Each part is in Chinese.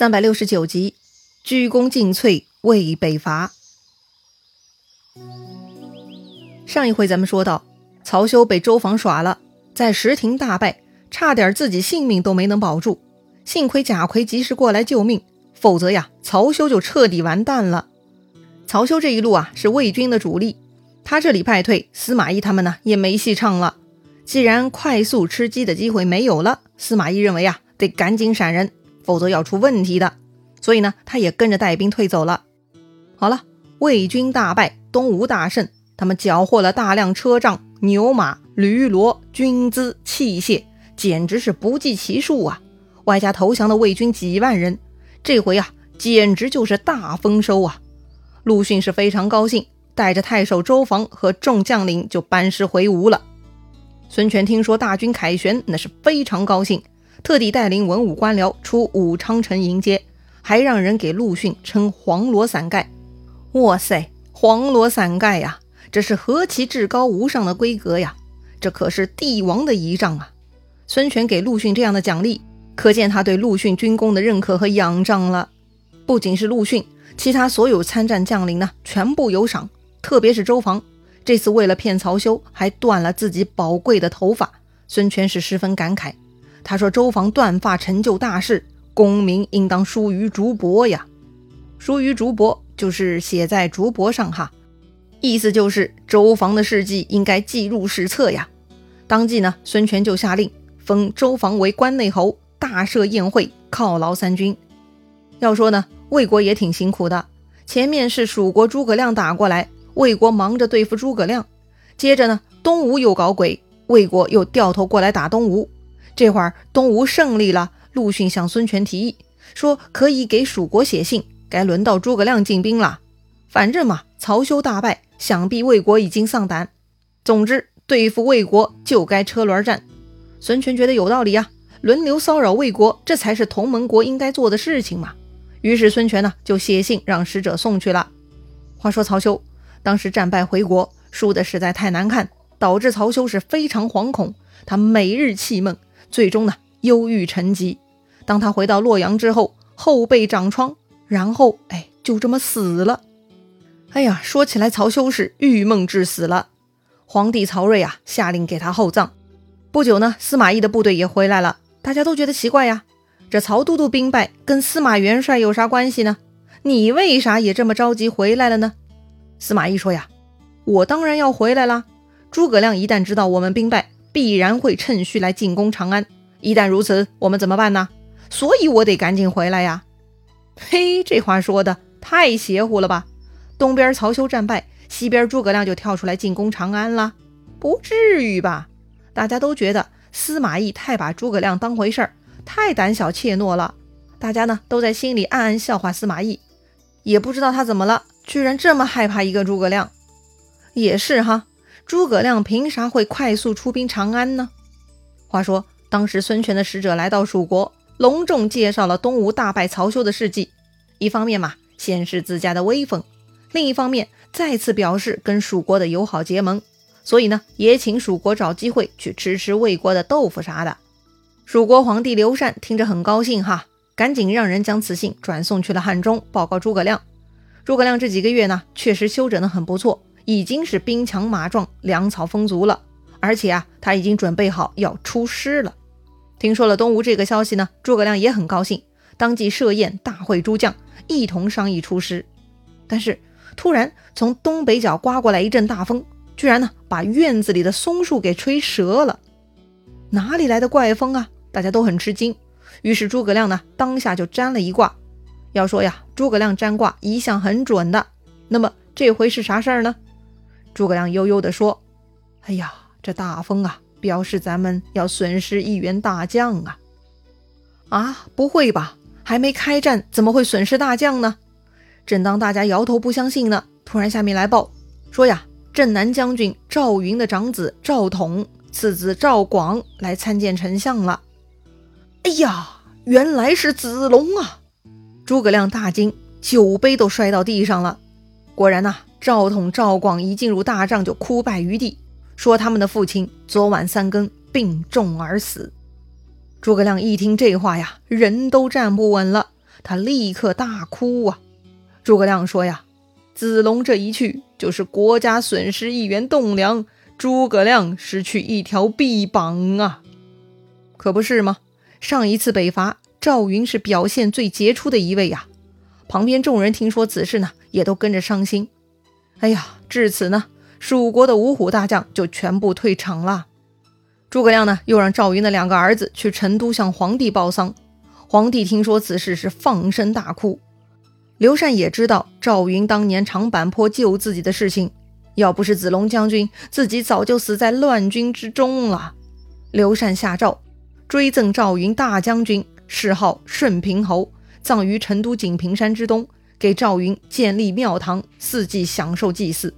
三百六十九集，鞠躬尽瘁，未北伐。上一回咱们说到，曹休被周防耍了，在石亭大败，差点自己性命都没能保住。幸亏贾逵及时过来救命，否则呀，曹休就彻底完蛋了。曹休这一路啊，是魏军的主力，他这里败退，司马懿他们呢也没戏唱了。既然快速吃鸡的机会没有了，司马懿认为啊，得赶紧闪人。否则要出问题的，所以呢，他也跟着带兵退走了。好了，魏军大败，东吴大胜，他们缴获了大量车仗、牛马、驴骡、军资、器械，简直是不计其数啊！外加投降的魏军几万人，这回啊，简直就是大丰收啊！陆逊是非常高兴，带着太守周防和众将领就班师回吴了。孙权听说大军凯旋，那是非常高兴。特地带领文武官僚出武昌城迎接，还让人给陆逊称黄罗伞盖。哇塞，黄罗伞盖呀，这是何其至高无上的规格呀！这可是帝王的仪仗啊！孙权给陆逊这样的奖励，可见他对陆逊军功的认可和仰仗了。不仅是陆逊，其他所有参战将领呢，全部有赏。特别是周防，这次为了骗曹休，还断了自己宝贵的头发。孙权是十分感慨。他说：“周防断发成就大事，功名应当书于竹帛呀。书于竹帛就是写在竹帛上哈，意思就是周防的事迹应该记入史册呀。”当即呢，孙权就下令封周防为关内侯，大设宴会犒劳三军。要说呢，魏国也挺辛苦的。前面是蜀国诸葛亮打过来，魏国忙着对付诸葛亮；接着呢，东吴又搞鬼，魏国又掉头过来打东吴。这会儿东吴胜利了，陆逊向孙权提议说可以给蜀国写信，该轮到诸葛亮进兵了。反正嘛，曹休大败，想必魏国已经丧胆。总之，对付魏国就该车轮战。孙权觉得有道理啊，轮流骚扰魏国，这才是同盟国应该做的事情嘛。于是孙权呢就写信让使者送去了。话说曹休当时战败回国，输的实在太难看，导致曹休是非常惶恐，他每日气闷。最终呢，忧郁成疾。当他回到洛阳之后，后背长疮，然后哎，就这么死了。哎呀，说起来，曹休是郁闷至死了。皇帝曹睿啊，下令给他厚葬。不久呢，司马懿的部队也回来了。大家都觉得奇怪呀，这曹都督兵败跟司马元帅有啥关系呢？你为啥也这么着急回来了呢？司马懿说呀，我当然要回来啦。诸葛亮一旦知道我们兵败，必然会趁虚来进攻长安。一旦如此，我们怎么办呢？所以我得赶紧回来呀！嘿，这话说的太邪乎了吧？东边曹休战败，西边诸葛亮就跳出来进攻长安了？不至于吧？大家都觉得司马懿太把诸葛亮当回事儿，太胆小怯懦了。大家呢都在心里暗暗笑话司马懿，也不知道他怎么了，居然这么害怕一个诸葛亮。也是哈。诸葛亮凭啥会快速出兵长安呢？话说，当时孙权的使者来到蜀国，隆重介绍了东吴大败曹休的事迹。一方面嘛，显示自家的威风；另一方面，再次表示跟蜀国的友好结盟。所以呢，也请蜀国找机会去吃吃魏国的豆腐啥的。蜀国皇帝刘禅听着很高兴哈，赶紧让人将此信转送去了汉中，报告诸葛亮。诸葛亮这几个月呢，确实休整的很不错。已经是兵强马壮、粮草丰足了，而且啊，他已经准备好要出师了。听说了东吴这个消息呢，诸葛亮也很高兴，当即设宴大会诸将，一同商议出师。但是突然从东北角刮过来一阵大风，居然呢把院子里的松树给吹折了。哪里来的怪风啊？大家都很吃惊。于是诸葛亮呢当下就占了一卦。要说呀，诸葛亮占卦一向很准的。那么这回是啥事儿呢？诸葛亮悠悠地说：“哎呀，这大风啊，表示咱们要损失一员大将啊！啊，不会吧？还没开战，怎么会损失大将呢？”正当大家摇头不相信呢，突然下面来报说呀，镇南将军赵云的长子赵统，次子赵广来参见丞相了。哎呀，原来是子龙啊！诸葛亮大惊，酒杯都摔到地上了。果然呐。赵统、赵广一进入大帐就哭败于地，说他们的父亲昨晚三更病重而死。诸葛亮一听这话呀，人都站不稳了，他立刻大哭啊。诸葛亮说呀：“子龙这一去，就是国家损失一员栋梁，诸葛亮失去一条臂膀啊！可不是吗？上一次北伐，赵云是表现最杰出的一位呀。旁边众人听说此事呢，也都跟着伤心。哎呀，至此呢，蜀国的五虎大将就全部退场了。诸葛亮呢，又让赵云的两个儿子去成都向皇帝报丧。皇帝听说此事，是放声大哭。”刘禅也知道赵云当年长坂坡救自己的事情，要不是子龙将军，自己早就死在乱军之中了。刘禅下诏追赠赵云大将军，谥号顺平侯，葬于成都锦屏山之东，给赵云建立庙堂，四季享受祭祀。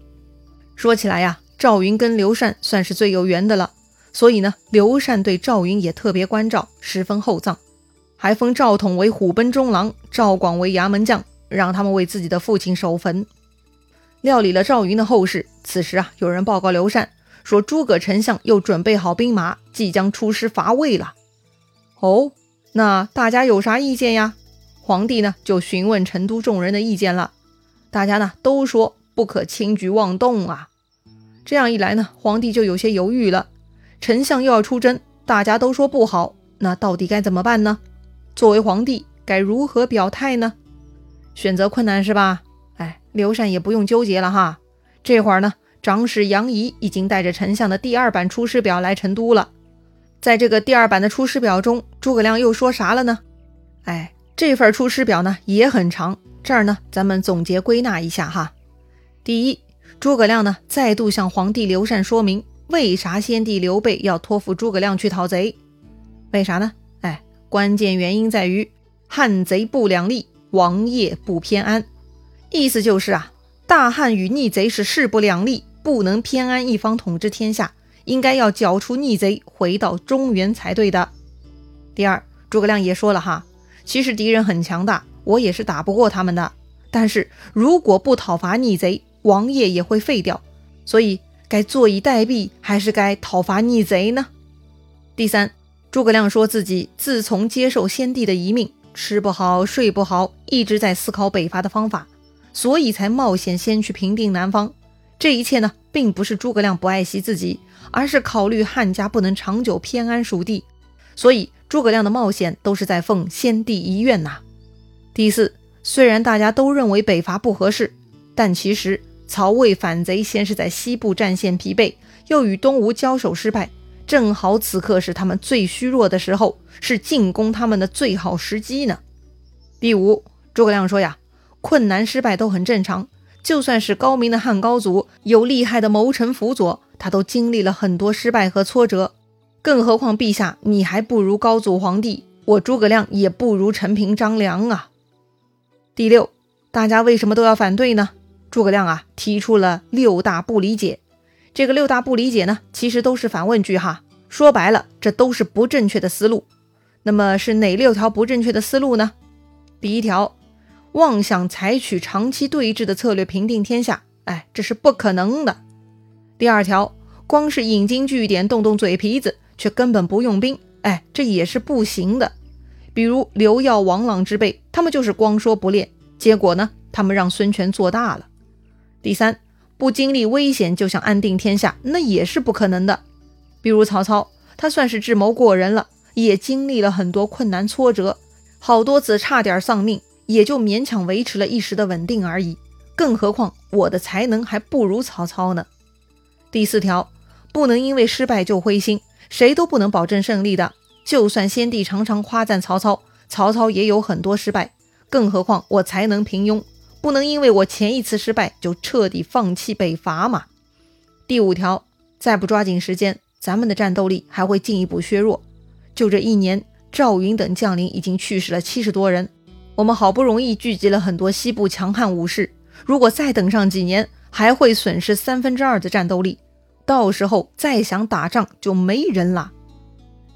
说起来呀，赵云跟刘禅算是最有缘的了，所以呢，刘禅对赵云也特别关照，十分厚葬，还封赵统为虎贲中郎，赵广为衙门将。让他们为自己的父亲守坟，料理了赵云的后事。此时啊，有人报告刘禅说，诸葛丞相又准备好兵马，即将出师伐魏了。哦，那大家有啥意见呀？皇帝呢，就询问成都众人的意见了。大家呢，都说不可轻举妄动啊。这样一来呢，皇帝就有些犹豫了。丞相又要出征，大家都说不好，那到底该怎么办呢？作为皇帝，该如何表态呢？选择困难是吧？哎，刘禅也不用纠结了哈。这会儿呢，长史杨仪已经带着丞相的第二版出师表来成都了。在这个第二版的出师表中，诸葛亮又说啥了呢？哎，这份出师表呢也很长，这儿呢咱们总结归纳一下哈。第一，诸葛亮呢再度向皇帝刘禅说明，为啥先帝刘备要托付诸葛亮去讨贼？为啥呢？哎，关键原因在于汉贼不两立。王业不偏安，意思就是啊，大汉与逆贼是势不两立，不能偏安一方统治天下，应该要剿除逆贼，回到中原才对的。第二，诸葛亮也说了哈，其实敌人很强大，我也是打不过他们的。但是如果不讨伐逆贼，王业也会废掉，所以该坐以待毙，还是该讨伐逆贼呢？第三，诸葛亮说自己自从接受先帝的遗命。吃不好，睡不好，一直在思考北伐的方法，所以才冒险先去平定南方。这一切呢，并不是诸葛亮不爱惜自己，而是考虑汉家不能长久偏安蜀地。所以诸葛亮的冒险都是在奉先帝遗愿呐。第四，虽然大家都认为北伐不合适，但其实曹魏反贼先是在西部战线疲惫，又与东吴交手失败。正好此刻是他们最虚弱的时候，是进攻他们的最好时机呢。第五，诸葛亮说呀，困难失败都很正常，就算是高明的汉高祖，有厉害的谋臣辅佐，他都经历了很多失败和挫折。更何况陛下，你还不如高祖皇帝，我诸葛亮也不如陈平张良啊。第六，大家为什么都要反对呢？诸葛亮啊，提出了六大不理解。这个六大不理解呢，其实都是反问句哈。说白了，这都是不正确的思路。那么是哪六条不正确的思路呢？第一条，妄想采取长期对峙的策略平定天下，哎，这是不可能的。第二条，光是引经据典、动动嘴皮子，却根本不用兵，哎，这也是不行的。比如刘耀、王朗之辈，他们就是光说不练，结果呢，他们让孙权做大了。第三。不经历危险就想安定天下，那也是不可能的。比如曹操，他算是智谋过人了，也经历了很多困难挫折，好多次差点丧命，也就勉强维持了一时的稳定而已。更何况我的才能还不如曹操呢。第四条，不能因为失败就灰心，谁都不能保证胜利的。就算先帝常常夸赞曹操，曹操也有很多失败，更何况我才能平庸。不能因为我前一次失败就彻底放弃北伐嘛？第五条，再不抓紧时间，咱们的战斗力还会进一步削弱。就这一年，赵云等将领已经去世了七十多人，我们好不容易聚集了很多西部强悍武士，如果再等上几年，还会损失三分之二的战斗力，到时候再想打仗就没人了。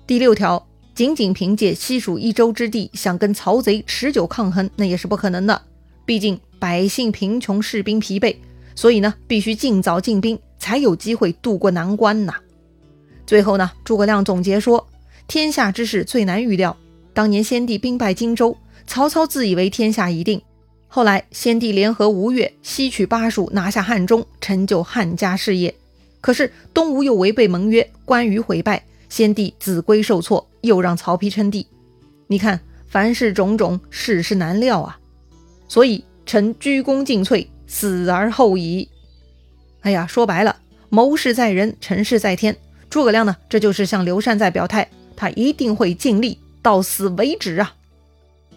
第六条，仅仅凭借西蜀一州之地想跟曹贼持久抗衡，那也是不可能的，毕竟。百姓贫穷，士兵疲惫，所以呢，必须尽早进兵，才有机会渡过难关呐。最后呢，诸葛亮总结说：“天下之事最难预料。当年先帝兵败荆州，曹操自以为天下已定。后来先帝联合吴越，西取巴蜀，拿下汉中，成就汉家事业。可是东吴又违背盟约，关羽毁败，先帝子规受挫，又让曹丕称帝。你看，凡事种种，世事难料啊！所以臣鞠躬尽瘁，死而后已。哎呀，说白了，谋事在人，成事在天。诸葛亮呢，这就是向刘禅在表态，他一定会尽力到死为止啊！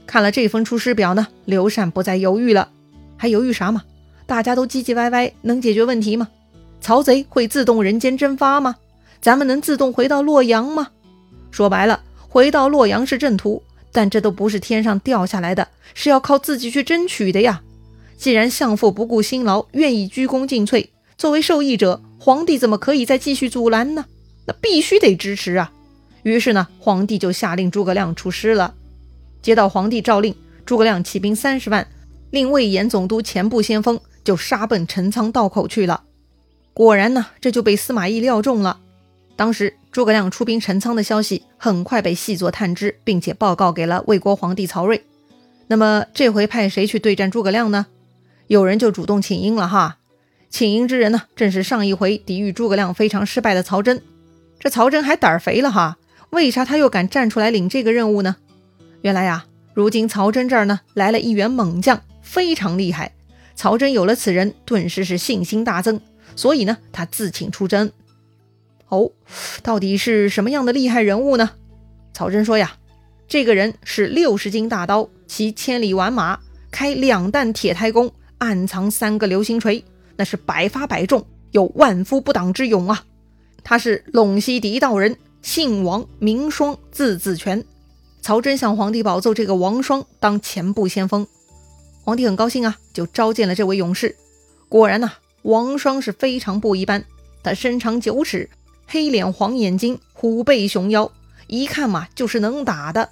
看了这封出师表呢，刘禅不再犹豫了，还犹豫啥嘛？大家都唧唧歪歪，能解决问题吗？曹贼会自动人间蒸发吗？咱们能自动回到洛阳吗？说白了，回到洛阳是正途，但这都不是天上掉下来的，是要靠自己去争取的呀！既然相父不顾辛劳，愿意鞠躬尽瘁，作为受益者，皇帝怎么可以再继续阻拦呢？那必须得支持啊！于是呢，皇帝就下令诸葛亮出师了。接到皇帝诏令，诸葛亮起兵三十万，令魏延总督前部先锋，就杀奔陈仓道口去了。果然呢，这就被司马懿料中了。当时诸葛亮出兵陈仓的消息很快被细作探知，并且报告给了魏国皇帝曹睿。那么这回派谁去对战诸葛亮呢？有人就主动请缨了哈。请缨之人呢，正是上一回抵御诸葛亮非常失败的曹真。这曹真还胆儿肥了哈，为啥他又敢站出来领这个任务呢？原来呀，如今曹真这儿呢来了一员猛将，非常厉害。曹真有了此人，顿时是信心大增。所以呢，他自请出征。哦，到底是什么样的厉害人物呢？曹真说呀，这个人是六十斤大刀，骑千里完马，开两弹铁胎弓，暗藏三个流星锤，那是百发百中，有万夫不挡之勇啊！他是陇西狄道人，姓王，名双，字子权。曹真向皇帝保奏，这个王双当前部先锋。皇帝很高兴啊，就召见了这位勇士。果然呐。王双是非常不一般，他身长九尺，黑脸黄眼睛，虎背熊腰，一看嘛就是能打的。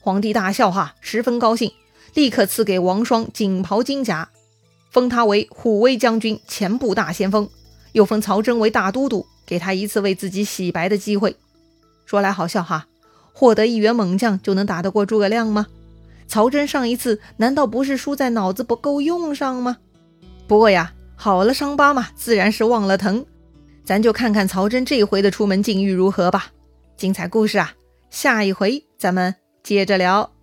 皇帝大笑哈，十分高兴，立刻赐给王双锦袍金甲，封他为虎威将军、前部大先锋，又封曹真为大都督，给他一次为自己洗白的机会。说来好笑哈，获得一员猛将就能打得过诸葛亮吗？曹真上一次难道不是输在脑子不够用上吗？不过呀。好了，伤疤嘛，自然是忘了疼。咱就看看曹真这回的出门境遇如何吧。精彩故事啊，下一回咱们接着聊。